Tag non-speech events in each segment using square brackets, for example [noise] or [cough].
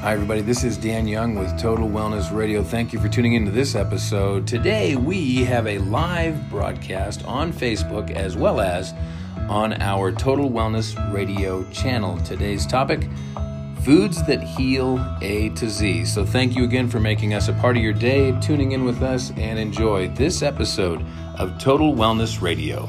Hi, everybody. This is Dan Young with Total Wellness Radio. Thank you for tuning into this episode. Today, we have a live broadcast on Facebook as well as on our Total Wellness Radio channel. Today's topic foods that heal A to Z. So, thank you again for making us a part of your day, tuning in with us, and enjoy this episode of Total Wellness Radio.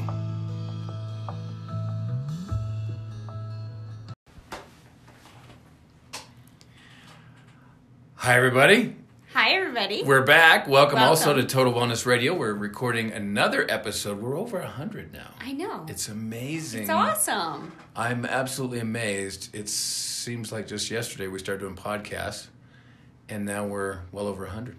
Hi, everybody. Hi, everybody. We're back. Welcome, also to Total Wellness Radio. We're recording another episode. We're over 100 now. I know. It's amazing. It's awesome. I'm absolutely amazed. It seems like just yesterday we started doing podcasts, and now we're well over 100.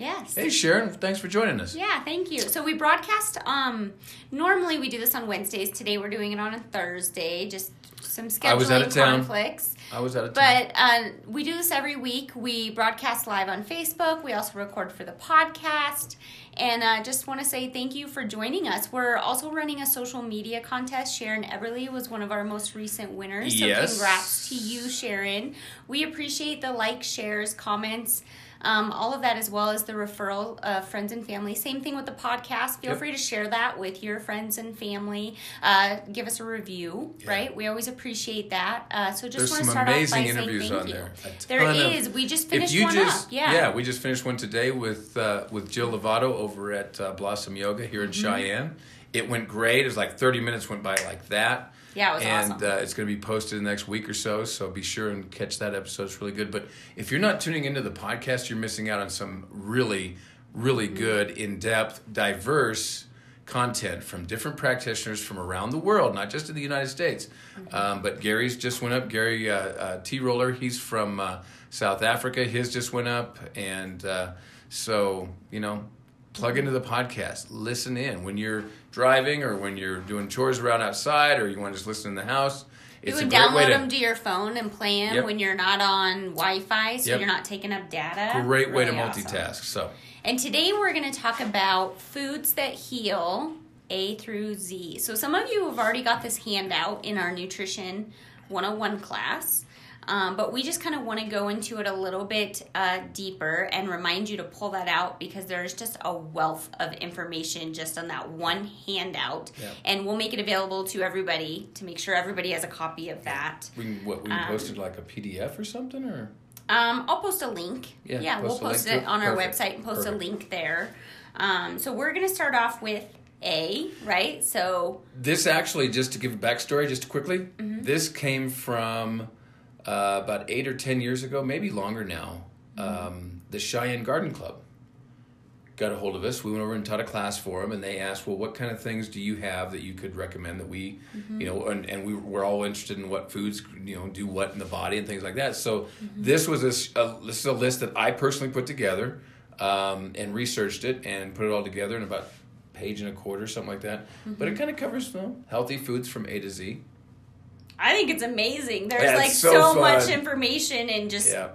Yes. Hey, Sharon, thanks for joining us. Yeah, thank you. So we broadcast um normally we do this on Wednesdays. Today we're doing it on a Thursday. Just some scheduling I was out of town. conflicts. I was out of town. But uh, we do this every week. We broadcast live on Facebook. We also record for the podcast. And uh, just want to say thank you for joining us. We're also running a social media contest. Sharon Eberly was one of our most recent winners. So Yes. congrats to you, Sharon. We appreciate the likes, shares, comments. Um, all of that as well as the referral of friends and family. Same thing with the podcast. Feel Yep. free to share that with your friends and family. Uh, give us a review, Yeah. right? We always appreciate that. Uh, so just want to start off by amazing saying thank on you. there. There ton of- is. We just finished one just, up. Yeah. we just finished one today with uh, with Jill Lovato over at uh, Blossom Yoga here in Mm-hmm. Cheyenne. It went great. It was like 30 minutes went by like that. Yeah, it was and awesome. uh, it's going to be posted in the next week or so. So be sure and catch that episode. It's really good. But if you're not tuning into the podcast, you're missing out on some really, really Mm-hmm. good, in depth, diverse content from different practitioners from around the world, not just in the United States. Mm-hmm. Um, but Gary's just went up. Gary uh, uh, T Roller, he's from uh, South Africa. His just went up, and uh, so you know, plug into the podcast. Listen in when you're driving or when you're doing chores around outside, or you want to just listen in the house. You It's would a great way download to them to your phone and play them Yep. when you're not on Wi-Fi, so Yep. you're not taking up data. great way to Really awesome. multitask. So And today we're going to talk about foods that heal A through Z. So some of you have already got this handout in our Nutrition 101 class. Um, but we just kind of want to go into it a little bit uh, deeper and remind you to pull that out because there's just a wealth of information just on that one handout. Yeah. And we'll make it available to everybody to make sure everybody has a copy of that. we what we can post it like a PDF or something, or Um, I'll post a link. Yeah, we'll post link post it on our Perfect. website and post Perfect. a link there. Um, so we're gonna start off with A, right? So This actually, just to give a backstory, just quickly, Mm-hmm. this came from uh, about eight or ten years ago, maybe longer now. Mm-hmm. Um, the Cheyenne Garden Club got a hold of us. We went over and taught a class for them, and they asked, "Well, what kind of things do you have that you could recommend that we, Mm-hmm. you know?" And, and we were all interested in what foods, you know, do what in the body and things like that. So Mm-hmm. this was a, a- this is a list that I personally put together um, and researched it and put it all together in about page and a quarter, something like that. But Mm-hmm. it kind of covers you know, healthy foods from A to Z. I think it's amazing. There's Yeah, like so so, much information in just Yeah.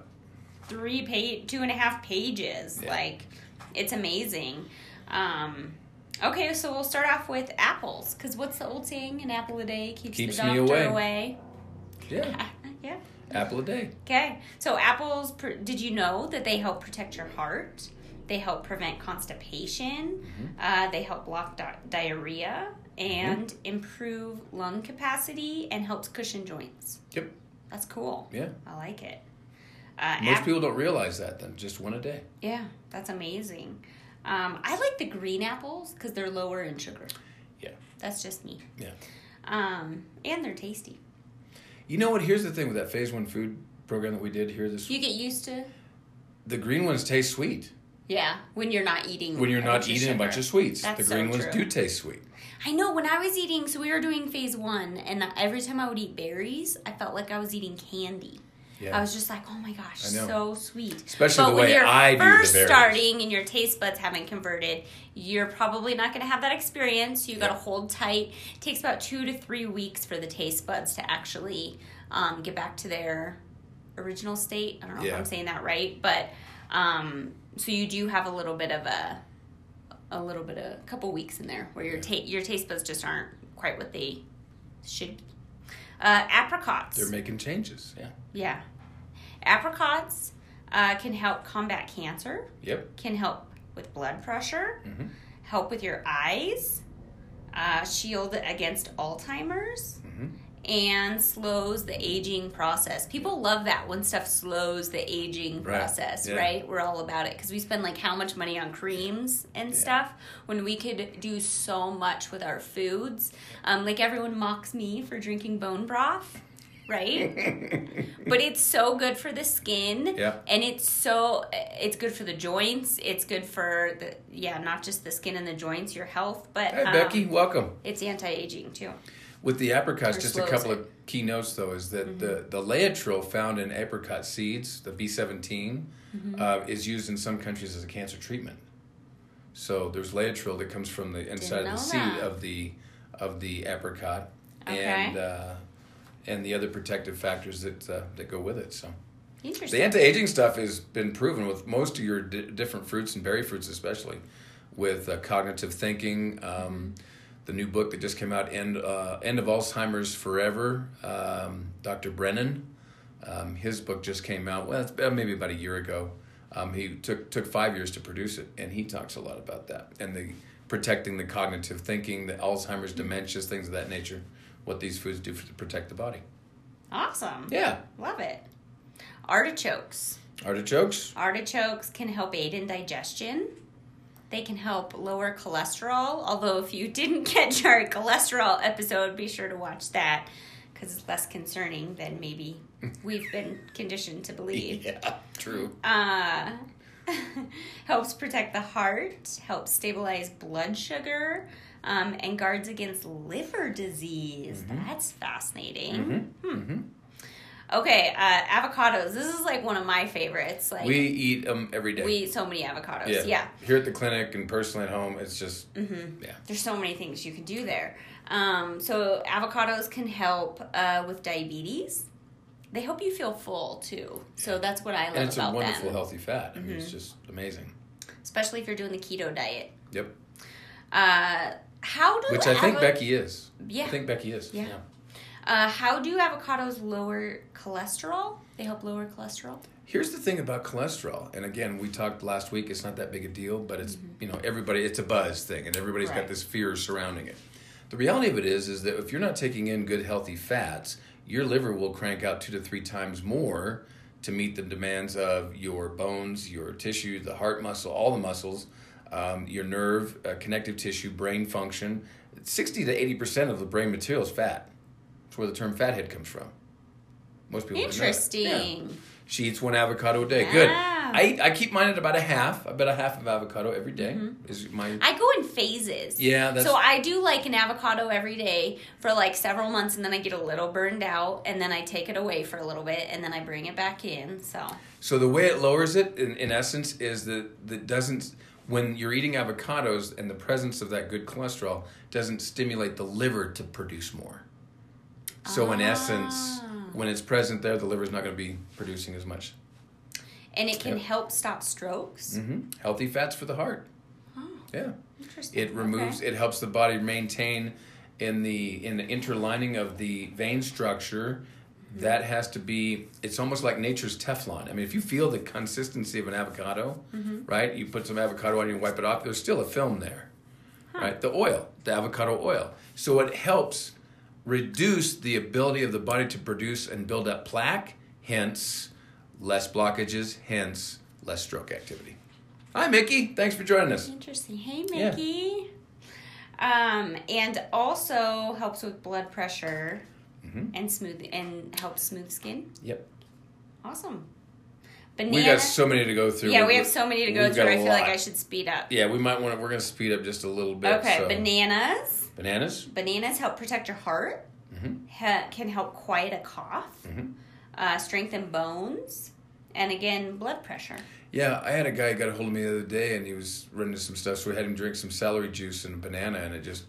three page, two and a half pages. Yeah. Like it's amazing. Um, okay, so we'll start off with apples because what's the old saying? An apple a day keeps, Keeps the doctor away. away. Yeah. [laughs] yeah. Apple a day. Okay, so apples. Did you know that they help protect your heart? They help prevent constipation. Mm-hmm. Uh, they help block di- diarrhea and improve lung capacity and helps cushion joints. Yep. That's cool. Yeah. I like it. Uh, Most ap- people don't realize that then. Just one a day. yeah, that's amazing. Um, I like the green apples because they're lower in sugar. Yeah. That's just me. Yeah. Um, and they're tasty. You know what? Here's the thing with that phase one food program that we did here this You get used to. the green ones taste sweet. Yeah, when you're not eating. When you're not eating a bunch of sweets. That's the green so ones do taste sweet. I know when I was eating, so we were doing phase one, and every time I would eat berries, I felt like I was eating candy. Yeah. I was just like, oh my gosh, so sweet. Especially but the when way you're I do first berries. starting and your taste buds haven't converted, you're probably not going to have that experience. You got to Yeah. hold tight. It takes about two to three weeks for the taste buds to actually um, get back to their original state. I don't know Yeah. if I'm saying that right, but um, so you do have a little bit of a a little bit of a couple weeks in there where your ta- your taste buds just aren't quite what they should be. Uh, apricots. They're making changes. Yeah. Yeah. Apricots uh, can help combat cancer, Yep. can help with blood pressure, Mhm. help with your eyes, uh, shield against Alzheimer's. And slows the aging process. People love that when stuff slows the aging Right. process, Yeah. right? We're all about it because we spend like how much money on creams and Yeah. stuff when we could do so much with our foods. Um, like everyone mocks me for drinking bone broth. Right, [laughs] but it's so good for the skin, Yeah. and it's so it's good for the joints. It's good for the yeah, not just the skin and the joints, your health, but Hi, um, Becky. Welcome. it's anti-aging too. With the apricots, just a couple it. Mm-hmm. of key notes though is that the the laetrile found in apricot seeds, the B 17 Mm-hmm. uh, is used in some countries as a cancer treatment. So there's laetrile that comes from the inside of the seed that. of the of the apricot, Okay. and uh, and the other protective factors that uh, that go with it. So the anti-aging stuff has been proven with most of your di different fruits and berry fruits, especially with uh, cognitive thinking. Um, the new book that just came out, "End uh, End of Alzheimer's Forever." Um, Dr. Brennan, um, his book just came out. Well, it's maybe about a year ago. Um, he took took five years to produce it, and he talks a lot about that and the protecting the cognitive thinking, the Alzheimer's, dementias, things of that nature. What these foods do for, to protect the body. Awesome. Yeah, Love it. Artichokes. artichokes. Artichokes can help aid in digestion. They can help lower cholesterol. Although, if you didn't [laughs] catch our cholesterol episode, be sure to watch that because it's less concerning than maybe we've been conditioned to believe. [laughs] Yeah, true. Uh, [laughs] helps protect the heart, helps stabilize blood sugar, um, and guards against liver disease. Mm-hmm. That's fascinating. Hmm. Okay, uh, avocados. This is like one of my favorites. Like We eat them every day. we eat so many avocados. yeah. Yeah. Here at the clinic and personally at home, it's just Mm-hmm. yeah. There's so many things you can do there. Um, so avocados can help uh, with diabetes. They help you feel full too. So that's what I love And it's a wonderful them, Mm-hmm. healthy fat. I mean, it's just amazing. especially if you're doing the keto diet. Yep. Uh, how do Which I think avo- Becky is. Yeah. I think Becky is. Yeah. Uh, how do avocados lower cholesterol? They help lower cholesterol. Here's the thing about cholesterol, and again, we talked last week. It's not that big a deal, but it's you know everybody. It's a buzz thing, and everybody's Mm-hmm. Right. got this fear surrounding it. The reality of it is, is that if you're not taking in good healthy fats, your liver will crank out two to three times more to meet the demands of your bones, your tissue, the heart muscle, all the muscles, um, your nerve, uh, connective tissue, brain function. Sixty to eighty percent of the brain material is fat. Where the term fathead comes from. Most people don't know that. Interesting. Yeah. She eats one avocado a day. Good. I, I keep mine at about a half. About a half of avocado every day is my. Mm-hmm. I go in phases. Yeah, so I do like an avocado every day for like several months, and then I get a little burned out, and then I take it away for a little bit, and then I bring it back in. So So the way it lowers it, in, in essence, is that that doesn't when you're eating avocados and the presence of that good cholesterol doesn't stimulate the liver to produce more. So in essence, Ah. when it's present there, the liver's not going to be producing as much. and it can Yep. help stop strokes. hmm Healthy fats for the heart. Oh, Yeah. interesting. It removes. Okay. It helps the body maintain in the in the interlining of the vein structure. Mm-hmm. That has to be. It's almost like nature's Teflon. I mean, if you feel the consistency of an avocado, Mm-hmm. right? You put some avocado on, you wipe it off. There's still a film there, right? The oil, the avocado oil. So it helps reduce the ability of the body to produce and build up plaque. Hence, less blockages. Hence, less stroke activity. Hi, Mickey. Thanks for joining us. Interesting. Hey, Yeah. Mickey. Um, and also helps with blood pressure Mhm. and smooth and helps smooth skin. Yep. Awesome. Banana. We got so many to go through. yeah, we We're- have so many to go we've through. I a I feel like. I should speed up. Yeah, we might want to. We're going to speed up just a little bit. Okay, so. bananas. Bananas. Bananas help protect your heart. Mhm. Ha- can help quiet a cough. Mhm. Uh, strengthen bones, and again, blood pressure. Yeah, I had a guy got a hold of me the other day, and he was running some stuff. So we had him drink some celery juice and a banana, and it just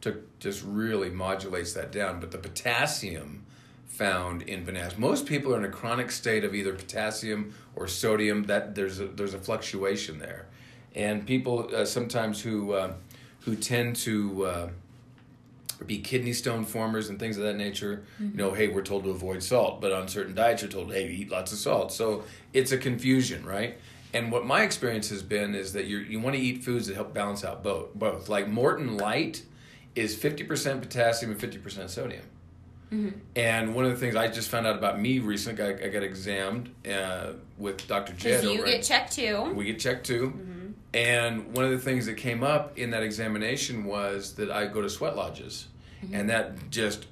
took just really modulates that down. But the potassium found in bananas, most people are in a chronic state of either potassium or sodium. That there's a, there's a fluctuation there, and people uh, sometimes who uh, who tend to uh, be kidney stone formers and things of that nature. You mm-hmm. know, hey, we're told to avoid salt, but on certain diets, you're told, hey, eat lots of salt. So it's a confusion, right? And what my experience has been is that you you want to eat foods that help balance out both. Both like Morton Lite is fifty percent potassium and fifty percent sodium. Mm-hmm. And one of the things I just found out about me recently, I, I got examined uh, with Dr. Jed. You get checked too. we get checked too. Mm-hmm. And one of the things that came up in that examination was that I go to sweat lodges, and that just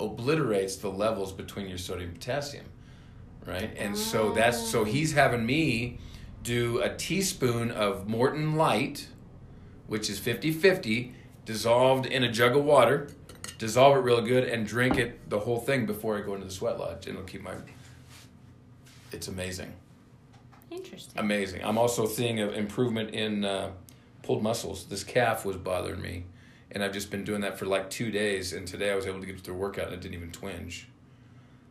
obliterates the levels between your sodium and potassium, right? And so that's so he's having me do a teaspoon of Morton Lite, which is 50-50, dissolved in a jug of water, dissolve it real good, and drink it the whole thing before I go into the sweat lodge, and it'll keep my. It's amazing Interesting. amazing. I'm also seeing an improvement in uh, pulled muscles. This calf was bothering me, and I've just been doing that for like two days. And today I was able to get through a workout and it didn't even twinge.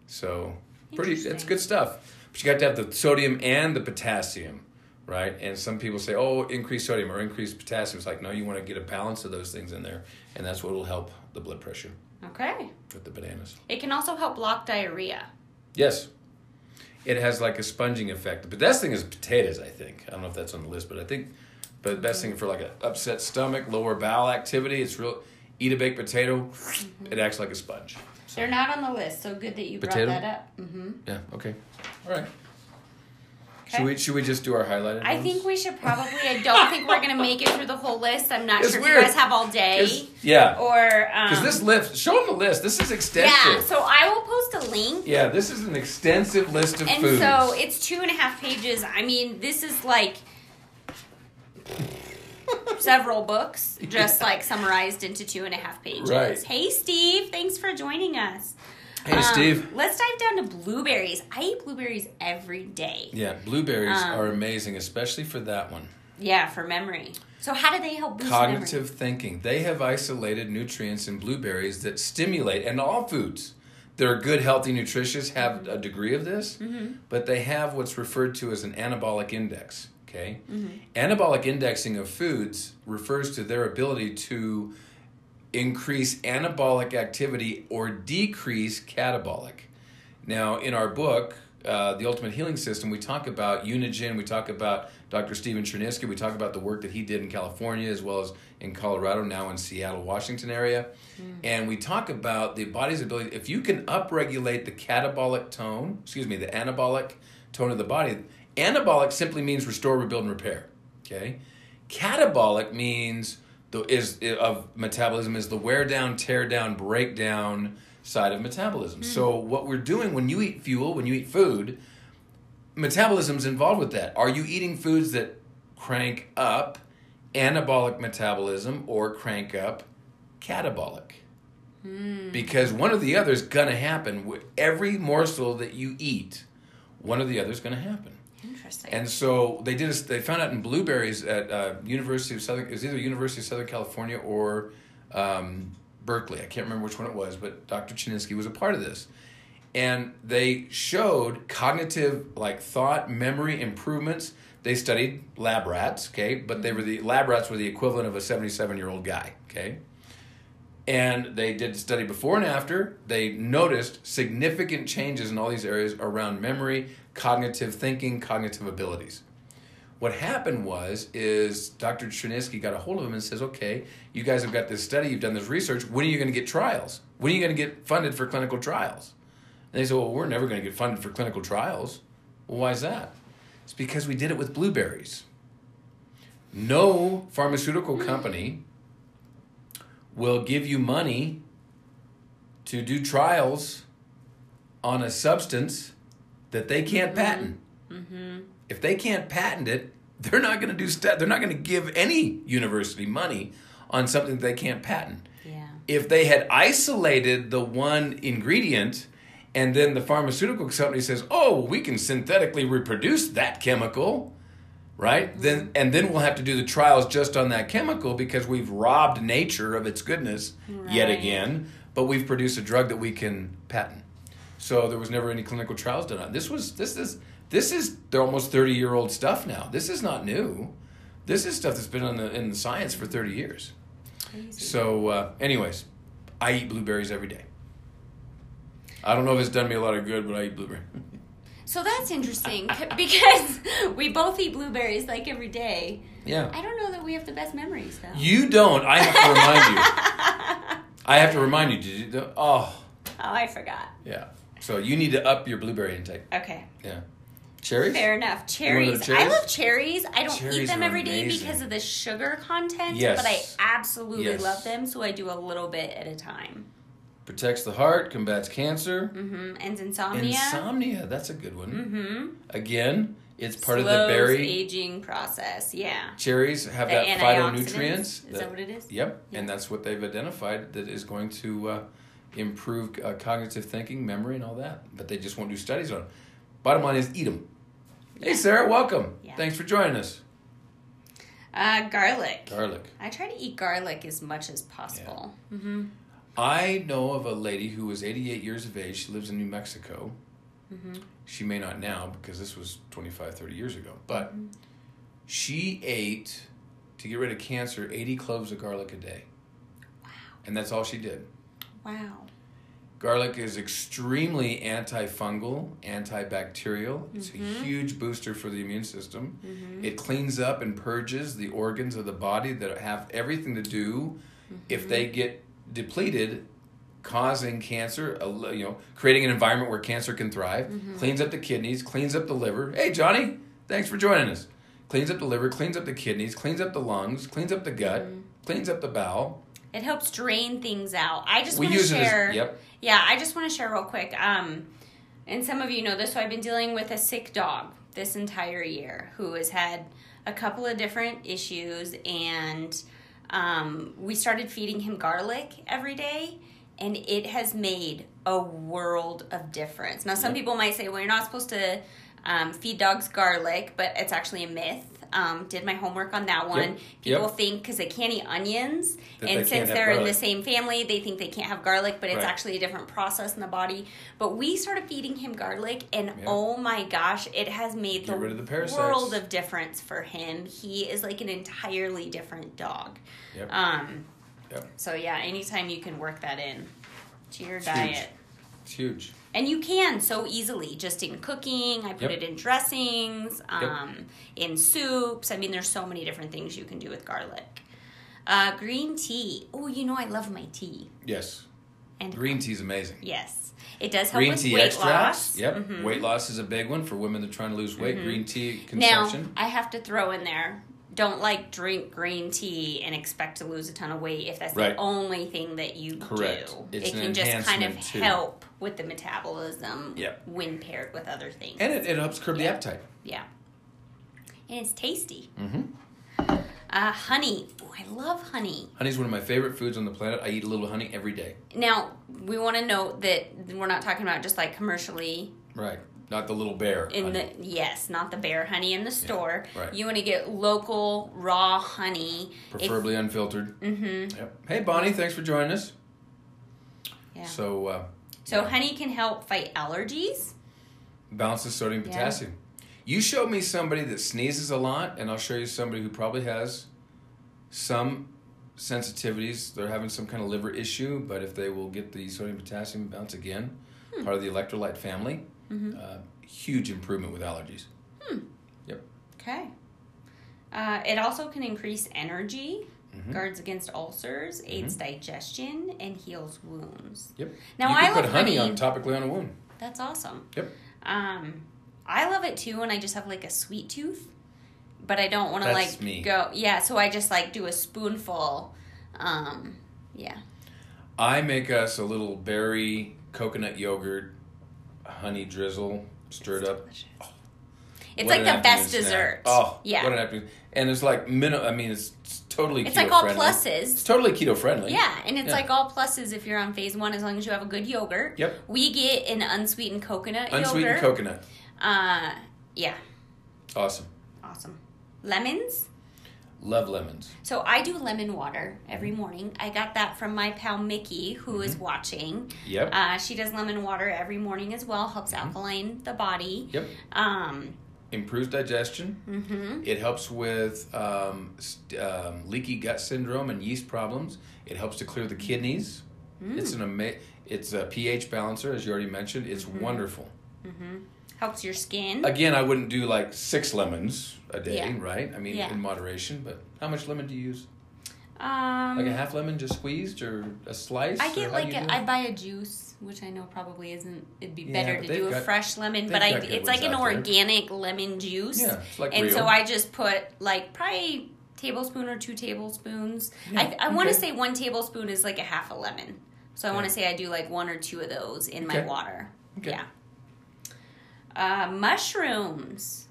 So pretty, it's good stuff. But you got to have the sodium and the potassium, right? And some people say, "Oh, increase sodium or increase potassium." It's like, no, you want to get a balance of those things in there, and that's what will help the blood pressure Okay. with the bananas. It can also help block diarrhea. Yes. It has like a sponging effect. The best thing is potatoes, I think. I don't know if that's on the list, but I think but the best thing for like an upset stomach, lower bowel activity, it's real eat a baked potato, it acts like a sponge. They're not on the list, so good that you Potato? brought that up. hmm Yeah, okay. All right. Okay. Should we should we just do our highlighted I ones? think we should probably. I don't think we're gonna make it through the whole list. I'm not It's sure if you guys have all day It's- yeah. or um, Because this list, show them the list. This is extensive. Yeah, so I will post a link. Yeah, this is an extensive list of And foods. so it's two and a half pages. I mean, this is like [laughs] several books, just like summarized into two and a half pages. Right. Hey, Steve, thanks for joining us. hey, Um, Steve. Let's dive down to blueberries. I eat blueberries every day. Yeah, blueberries um, are amazing, especially for that one. Yeah, for memory. So how do they help boost Cognitive memory? thinking. They have isolated nutrients in blueberries that stimulate, and all foods that are good, healthy, nutritious have a degree of this, Mm-hmm. but they have what's referred to as an anabolic index. Okay? Mm-hmm. Anabolic indexing of foods refers to their ability to increase anabolic activity or decrease catabolic. Now, in our book, uh, The Ultimate Healing System, we talk about Unigen, we talk about Dr. Stephen Cherniske, we talk about the work that he did in California as well as in Colorado, now in Seattle, Washington area. And we talk about the body's ability, if you can upregulate the catabolic tone, excuse me, the anabolic tone of the body, anabolic simply means restore, rebuild, and repair. Okay? Catabolic means the is of metabolism is the wear down, tear down, breakdown side of metabolism. So hmm. what we're doing when you eat fuel, when you eat food, metabolism's involved with that. Are you eating foods that crank up anabolic metabolism or crank up catabolic? Hmm. Because one or the other is going to happen. With Every morsel that you eat, one or the other is going to happen. Interesting. And so they did. A, they found out in blueberries at uh, University of Southern. It was either University of Southern California or um, Berkeley. I can't remember which one it was, but Dr. Cherniske was a part of this. And they showed cognitive, like thought, memory improvements. They studied lab rats, okay, but they were the lab rats were the equivalent of a seventy-seven year old guy, okay. And they did a study before and after. They noticed significant changes in all these areas around memory, cognitive thinking, cognitive abilities. What happened was is Dr. Cherniske got a hold of him and says, "Okay, you guys have got this study, you've done this research. When are you going to get trials? When are you going to get funded for clinical trials?" And they said, "Well, we're never going to get funded for clinical trials." Well, why is that? It's because we did it with blueberries. No pharmaceutical company will give you money to do trials on a substance that they can't mm-hmm. patent. Mm-hmm. If they can't patent it, they're not going to do stu- they're not going to give any university money on something that they can't patent. yeah. If they had isolated the one ingredient and then the pharmaceutical company says, "Oh, we can synthetically reproduce that chemical," right? Then and then we'll have to do the trials just on that chemical because we've robbed nature of its goodness yet again, but we've produced a drug that we can patent. So there was never any clinical trials done on. This was this is this is they're almost 30 year old stuff now. This is not new. This is stuff that's been on the in the science for 30 years. Crazy. So, uh, anyways, I eat blueberries every day. I don't know if it's done me a lot of good, but I eat blueberries. [laughs] So that's interesting [laughs] because [laughs] we both eat blueberries like every day. yeah. I don't know that we have the best memories though. You don't. I have to remind you. [laughs] I have to remind you. Did you? Oh, Oh, I forgot. yeah. So you need to up your blueberry intake. Okay. Yeah. Cherries. Fair enough. Cherries. cherries? I love cherries. I don't Cherries eat them every day amazing. because of the sugar content, Yes. but I absolutely Yes. love them, so I do a little bit at a time. Protects the heart, combats cancer. mm-hmm. Ends insomnia. Insomnia. That's a good one. mm-hmm. Again, it's part of the berry. aging process. Yeah. Cherries have The that phytonutrients. Is that what it is? Yep, Yeah. and that's what they've identified that is going to uh, improve uh, cognitive thinking, memory, and all that. But they just won't do studies on. it. Bottom line is eat them. Hey, Sarah, welcome. Yeah. Thanks for joining us. Uh, garlic. Garlic. I try to eat garlic as much as possible. Mm-hmm. I know of a lady who was 88 years of age. She lives in New Mexico. Mm-hmm. She may not now because this was 25, 30 years ago. But Mm-hmm. she ate, to get rid of cancer, 80 cloves of garlic a day. Wow. And that's all she did. Wow. Garlic is extremely antifungal, antibacterial. It's a huge booster for the immune system. It cleans up and purges the organs of the body that have everything to do if they get depleted causing cancer, you know, creating an environment where cancer can thrive. Cleans up the kidneys, cleans up the liver. Hey Johnny, thanks for joining us. Cleans up the liver, cleans up the kidneys, cleans up the lungs, cleans up the gut, cleans up the bowel. It helps drain things out. I just want to it as- share. yep. Yeah, I just want to share real quick. Um, and some of you know this. So I've been dealing with a sick dog this entire year who has had a couple of different issues, and um, we started feeding him garlic every day, and it has made a world of difference. Now, some people might say, "Well, you're not supposed to um, feed dogs garlic," but it's actually a myth. Um, did my homework on that one. Yep. People Yep. think because they can't eat onions, That and can't since they're in the same family, they think they can't have garlic, but it's Right. actually a different process in the body. But we started feeding him garlic, and Yeah. oh my gosh, it has made Get the, rid of the world of difference for him. He is like an entirely different dog. Yep. Um, Yep. so yeah, anytime you can work that in to your It's diet. huge. It's huge. And you can so easily, just in cooking. I put Yep. it in dressings, um, in soups. I mean, there's so many different things you can do with garlic. Uh, green tea. Oh, you know I love my tea. Yes. And Green tea is amazing. yes, it does help Green with tea weight extracts. loss. Yep. Mhm. Weight loss is a big one for women that are trying to lose weight. Green tea consumption. Now consumption. I have to throw in there. Don't like drink green tea and expect to lose a ton of weight if that's Right. the only thing that you Correct. do. It's it can just kind of too. help with the metabolism Yep. when paired with other things. and it, it helps curb the appetite. Yeah. And it's tasty. Mm-hmm. Uh, honey. Oh, I love honey. Honey's one of my favorite foods on the planet. I eat a little honey every day. Now, we want to note that we're not talking about just like commercially Right. Not the little bear. in honey. the yes, not the bear honey in the store. right. You want to get local raw honey. If- Preferably unfiltered. Mhm. Yep. Hey, Bonnie, thanks for joining us. Yeah. So, uh, So honey can help fight allergies. balances sodium Yeah. potassium. You showed me somebody that sneezes a lot, and I'll show you somebody who probably has some sensitivities. They're having some kind of liver issue, but if they will get the sodium potassium balance again, Hmm. part of the electrolyte family, Mm-hmm. uh, huge improvement with allergies. Hmm. Yep. Okay. Uh, it also can increase energy, Mhm. guards against ulcers, aids digestion, and heals wounds. Yep. Now you I can love put honey, honey. on topically on a wound. That's awesome. Yep. Um, I love it too when I just have like a sweet tooth, but I don't want to like me. go. Yeah, so I just like do a spoonful. Um, yeah. I make us a little berry coconut yogurt, honey drizzle, stirred up. It's What like the best snack. dessert. Oh, yeah. What an afternoon! And it's like minimum. I mean, it's, it's totally. It's keto like all friendly. It's pluses. totally keto friendly. Yeah, and it's Yeah. like all pluses if you're on phase one, as long as you have a good yogurt. Yep. We get an unsweetened coconut Unsweetened yogurt. coconut. Uh, yeah, Awesome. awesome. Lemons. Love lemons. So I do lemon water every morning. I got that from my pal Mickey, who is watching. Yep. Uh, she does lemon water every morning as well. Helps alkaline the body. yep. Um, Improves digestion. hmm It helps with um, st- um, leaky gut syndrome and yeast problems. It helps to clear the kidneys. It's an ama- It's a pH balancer, as you already mentioned. It's Mm-hmm. wonderful. Helps your skin. Again, I wouldn't do like six lemons a day, Yeah. right? I mean, Yeah. in moderation. But how much lemon do you use? Um, Like a half lemon just squeezed, or a slice? I get like a? I buy a juice, which I know probably isn't. It'd be better but to do a got- fresh lemon, but I it's like an out there. organic lemon juice. Yeah, it's like and real. so I just put like probably tablespoon or two tablespoons. Yeah, I I want to okay. say one tablespoon is like a half a lemon. So I want to say I do like one or two of those in my water. Okay. Yeah. Uh, mushrooms.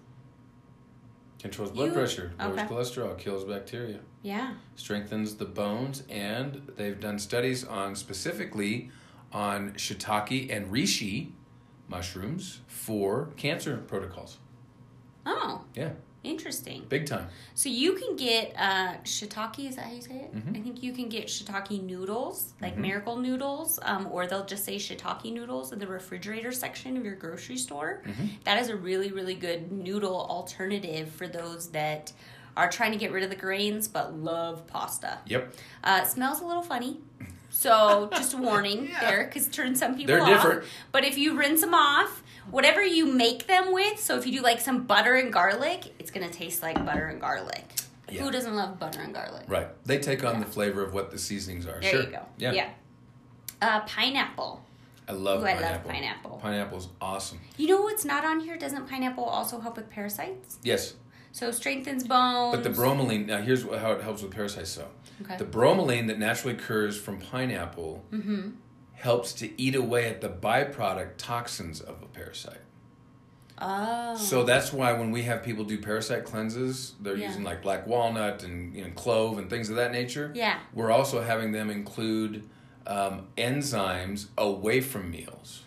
Controls blood You- pressure, lowers okay. cholesterol, kills bacteria, Yeah. strengthens the bones, and they've done studies on specifically on shiitake and reishi mushrooms for cancer protocols. Oh, Yeah, interesting. big time. So you can get uh, shiitake. Is that how you say it? Mhm. I think you can get shiitake noodles, like Mhm. miracle noodles, um, or they'll just say shiitake noodles in the refrigerator section of your grocery store. Mhm. That is a really, really good noodle alternative for those that are trying to get rid of the grains but love pasta. Yep, Uh, smells a little funny. [laughs] So just a warning [laughs] Yeah. there, because it turns some people They're off. different. But if you rinse them off, whatever you make them with, so if you do like some butter and garlic, it's gonna taste like butter and garlic. Yeah. Who doesn't love butter and garlic? right. They take on Yeah. the flavor of what the seasonings are. There sure. you go. Yeah. Uh, pineapple. I love Ooh, I love pineapple. pineapple. Pineapple's awesome. You know what's not on here? Doesn't pineapple also help with parasites? Yes, So strengthens bones. but the bromelain. Now, here's how it helps with parasites. So, Okay. the bromelain that naturally occurs from pineapple mm-hmm. Helps to eat away at the byproduct toxins of a parasite. Oh. So that's why when we have people do parasite cleanses, they're Yeah. using like black walnut and you know, clove and things of that nature. Yeah. We're also having them include um, enzymes away from meals.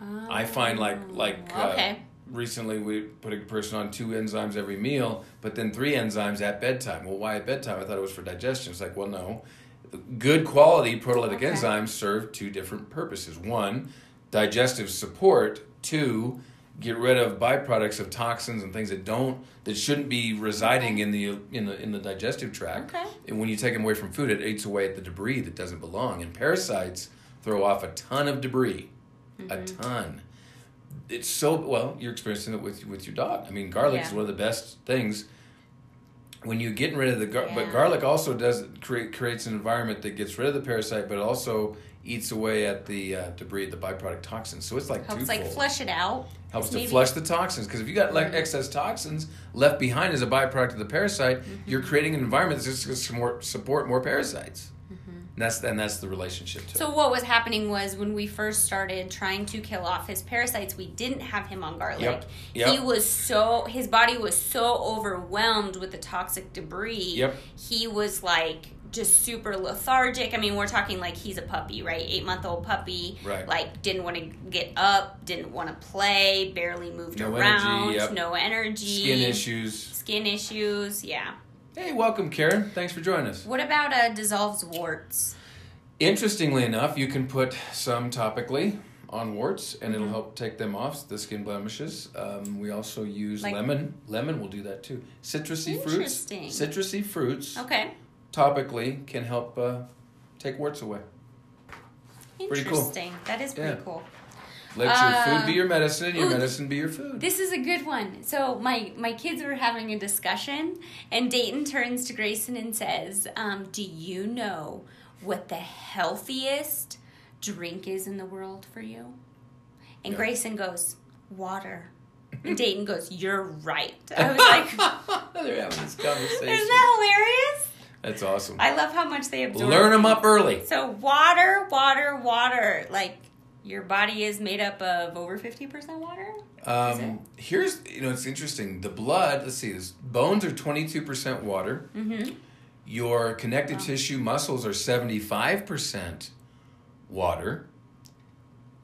Oh. I find like like uh, Oh, okay. recently we put a person on two enzymes every meal, but then three enzymes at bedtime. Well, why at bedtime? I thought it was for digestion. It's like, well, no. Good quality proteolytic Okay. enzymes serve two different purposes. One, digestive support. Two, get rid of byproducts of toxins and things that don't that shouldn't be residing in the in the in the digestive tract. Okay. And when you take them away from food, it eats away at the debris that doesn't belong. And parasites throw off a ton of debris, a mm-hmm. ton. It's so well. You're experiencing it with with your dog. I mean, garlic is one of the best things. When you're getting rid of the gar- but garlic also does create creates an environment that gets rid of the parasite, but also eats away at the uh, debris, the byproduct toxins. So it's like helps like flush it out. helps to Maybe- flush the toxins because if you got like excess toxins left behind as a byproduct of the parasite, you're creating an environment that's just going to support more parasites. And that's and that's the relationship to So it. what was happening was when we first started trying to kill off his parasites, we didn't have him on garlic. Yep. Yep. He was so his body was so overwhelmed with the toxic debris. Yep. He was like just super lethargic. I mean, we're talking like he's a puppy, right? Eight month old puppy. Right. Like didn't want to get up, didn't want to play, barely moved No around, energy, yep. no energy, Skin issues. skin issues. Yeah. Hey, welcome, Karen. Thanks for joining us. What about uh, dissolves warts? Interestingly enough, you can put some topically on warts, and Mm-hmm. it'll help take them off the skin blemishes. Um, we also use Like- lemon. Lemon will do that too. Citrusy fruits. Interesting. Citrusy fruits Okay. topically can help uh, take warts away. Pretty cool. Interesting. That is pretty Yeah. cool. Let Uh, your food be your medicine, and your ooh, medicine be your food. This is a good one. So my my kids were having a discussion, and Dayton turns to Grayson and says, um, "Do you know what the healthiest drink is in the world for you?" And Yeah. Grayson goes, "Water." [laughs] And Dayton goes, "You're right." I was like, [laughs] They're having this conversation. "Isn't that hilarious?" That's awesome. I love how much they absorb. Learn them up early. So water, water, water. Like your body is made up of over fifty percent water. Um, here's you know it's interesting. The blood. Let's see. This bones are twenty two percent water. Mm-hmm. Your connective tissue muscles are seventy five percent water,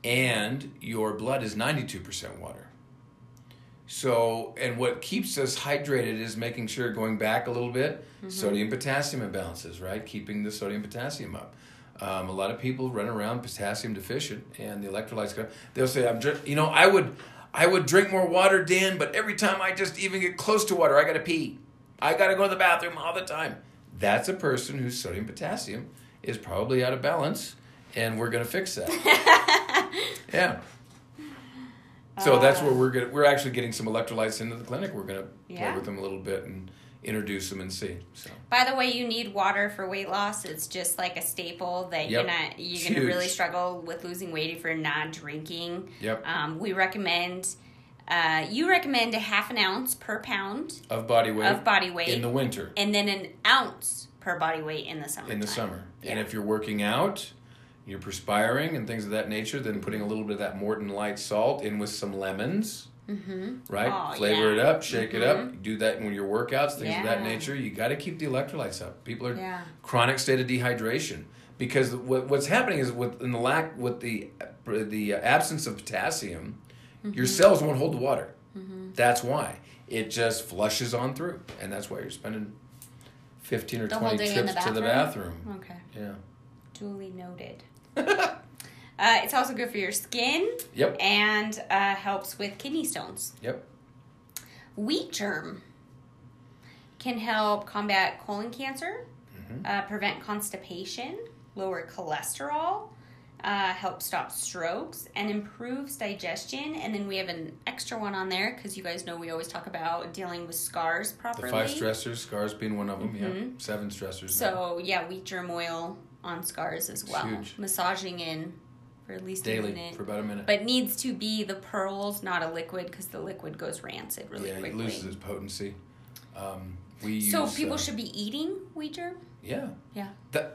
and your blood is ninety two percent water. So, and what keeps us hydrated is making sure, going back a little bit, sodium potassium imbalances, right? Keeping the sodium potassium up. Um, a lot of people run around potassium deficient, and the electrolytes go. They'll say, "I'm, dr- you know, I would, I would drink more water, Dan, but every time I just even get close to water, I got to pee. I got to go to the bathroom all the time." That's a person whose sodium potassium is probably out of balance, and we're gonna fix that. [laughs] yeah. So that's where we're gonna we're actually getting some electrolytes into the clinic. We're gonna play with them a little bit and introduce them and see. So By the way, you need water for weight loss. It's just like a staple that you're not you're gonna really struggle with losing weight if you're not drinking. Yep. Um, we recommend uh, you recommend a half an ounce per pound of body weight of body weight, in the winter, and then an ounce per body weight in the summer. in the summer, and if you're working out, you're perspiring and things of that nature, then putting a little bit of that Morton light salt in with some lemons. Mm-hmm. right? Oh, Flavor it up, shake it up. Do that when your workouts, things of that nature. You got to keep the electrolytes up. People are Yeah. chronic state of dehydration because what, what's happening is with in the lack with the the absence of potassium, Mm-hmm. your cells won't hold the water. That's why it just flushes on through, and that's why you're spending fifteen or The twenty trips the to the bathroom? bathroom. Okay. Yeah. Duly noted. [laughs] uh, it's also good for your skin Yep. and uh, helps with kidney stones. Yep. Wheat germ can help combat colon cancer, Mm-hmm. uh, prevent constipation, lower cholesterol, uh, help stop strokes, and improves digestion. And then we have an extra one on there because you guys know we always talk about dealing with scars properly. The five stressors, scars being one of them. Yeah. Mhm. Seven stressors. So yeah, wheat germ oil on scars as well. huge. Massaging in for at least a daily minute. for about a minute. but needs to be the pearls, not a liquid, because the liquid goes rancid really yeah, it loses its potency. Um, we use, so people uh, should be eating wheat germ. yeah. Yeah. The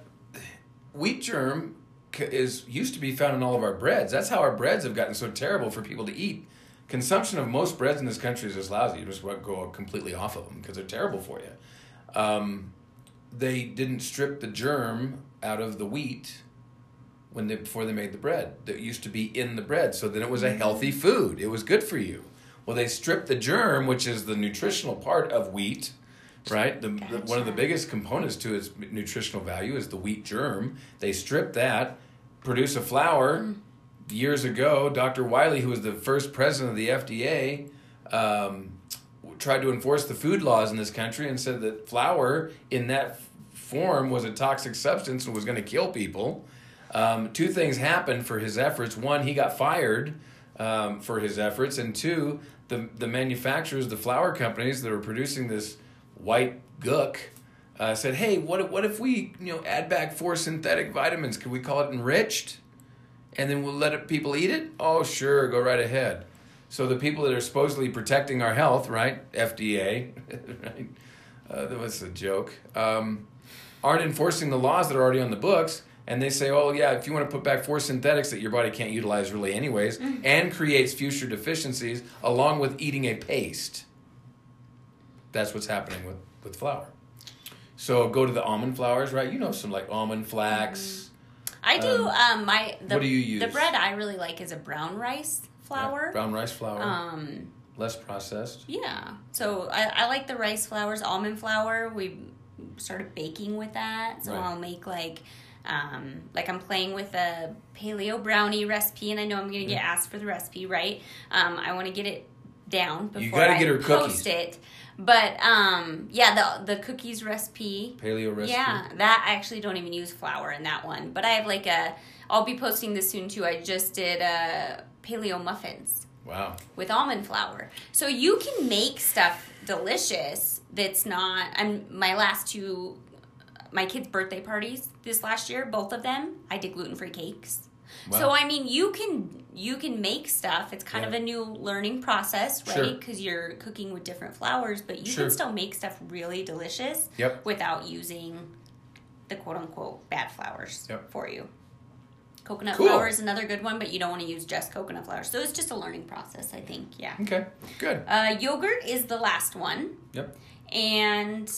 wheat germ is used to be found in all of our breads. That's how our breads have gotten so terrible for people to eat. Consumption of most breads in this country is just lousy. You just go completely off of them because they're terrible for you. Um, they didn't strip the germ out of the wheat when they before they made the bread. That used to be in the bread, so then it was a healthy food. It was good for you. Well, they stripped the germ, which is the nutritional part of wheat, right? The, the one of the biggest components to its nutritional value is the wheat germ. They strip that, produce a flour. Years ago, Dr. Wiley, who was the first president of the FDA, um, tried to enforce the food laws in this country and said that flour in that form was a toxic substance and was going to kill people. Um, two things happened for his efforts. One, he got fired um, for his efforts, and two, the the manufacturers, the flour companies that were producing this white gook, uh, said, "Hey, what what if we you know add back four synthetic vitamins? Could we call it enriched?" and then we'll let it, people eat it? Oh, sure, go right ahead. So the people that are supposedly protecting our health, right? FDA, [laughs] right? Uh, that was a joke. Um, aren't enforcing the laws that are already on the books, and they say, "Oh, yeah, if you want to put back four synthetics that your body can't utilize really anyways, and creates future deficiencies, along with eating a paste." That's what's happening with with flour. So go to the almond flours, right? You know some like almond flax. I do. Um, my the, what do you use? The bread I really like is a brown rice flour. Yeah, brown rice flour, Um, less processed. yeah. So I, I like the rice flours, almond flour. We started baking with that, so Right. I'll make like. Um, like I'm playing with a paleo brownie recipe, and I know I'm gonna get asked for the recipe, right? Um, I want to get it down You before gotta I get her post cookies. it. But um, yeah, the the cookies recipe Paleo recipe. Yeah, that I actually don't even use flour in that one. But I have like a. I'll be posting this soon too. I just did uh, paleo muffins Wow. with almond flour, so you can make stuff delicious. That's not. And my last two, my kids' birthday parties this last year, both of them, I did gluten free cakes. So I mean, you can you can make stuff. It's kind of a new learning process, right? Because you're cooking with different flours, but you Sure. can still make stuff really delicious Yep. without using the quote unquote bad flours Yep. for you. Coconut Cool. flour is another good one, but you don't want to use just coconut flour. So it's just a learning process, I think. Yeah. Okay. Good. Uh, yogurt is the last one, Yep. and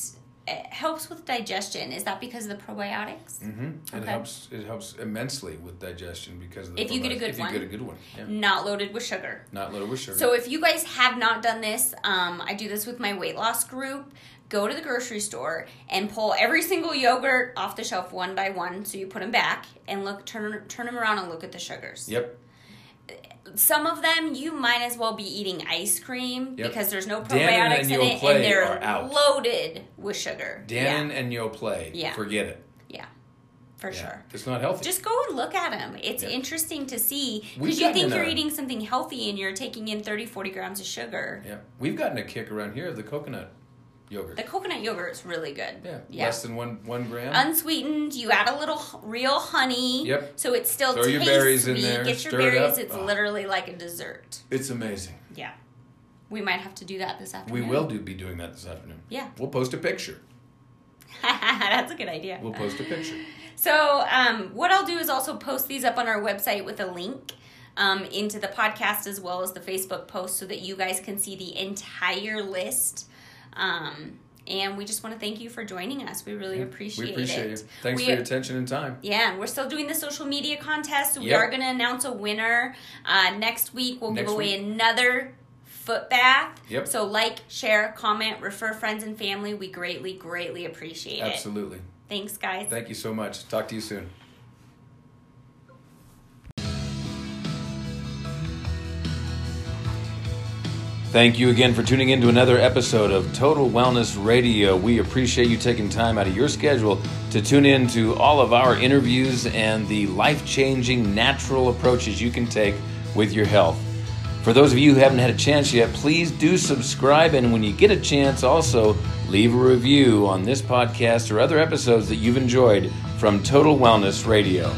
it helps with digestion. Is that because of the probiotics? Mm-hmm. It helps. It helps immensely with digestion because of the If you get a good if one. you get a good one. Yeah. Not loaded with sugar. Not loaded with sugar. So if you guys have not done this, um, I do this with my weight loss group. Go to the grocery store and pull every single yogurt off the shelf one by one. So you put them back and look, turn turn them around and look at the sugars. yep. Some of them you might as well be eating ice cream Yep. because there's no probiotics in it, and they're loaded with sugar. Dannon and Yoplait. Yeah. Forget it. Yeah, for Yeah. sure. It's not healthy. Just go and look at them. It's Yeah. interesting to see because you think you're a- eating something healthy and you're taking in 30, 40 grams of sugar. yeah, we've gotten a kick around here of the coconut yogurt. The coconut yogurt is really good. yeah, Yeah. less than one one gram. Unsweetened, you add a little real honey. Yep. So it still Throw tastes your berries in sweet. there, Get your it berries. up. It's Oh. literally like a dessert. it's amazing. Yeah. We might have to do that this afternoon. We will do be doing that this afternoon. Yeah. We'll post a picture. [laughs] That's a good idea. We'll post a picture. So, um, what I'll do is also post these up on our website with a link um, into the podcast as well as the Facebook post so that you guys can see the entire list. Um, and we just want to thank you for joining us. We really appreciate we appreciate it. you. Thanks We- for your attention and time. Yeah, and we're still doing the social media contest. We Yep. are going to announce a winner uh, next week. We'll Next give away week. another foot bath. Yep. So, like, share, comment, refer friends and family. We greatly, greatly appreciate it. Absolutely. Thanks, guys. Thank you so much. Talk to you soon. Thank you again for tuning in to another episode of Total Wellness Radio. We appreciate you taking time out of your schedule to tune in to all of our interviews and the life changing natural approaches you can take with your health. For those of you who haven't had a chance yet, please do subscribe. And when you get a chance, also leave a review on this podcast or other episodes that you've enjoyed from Total Wellness Radio.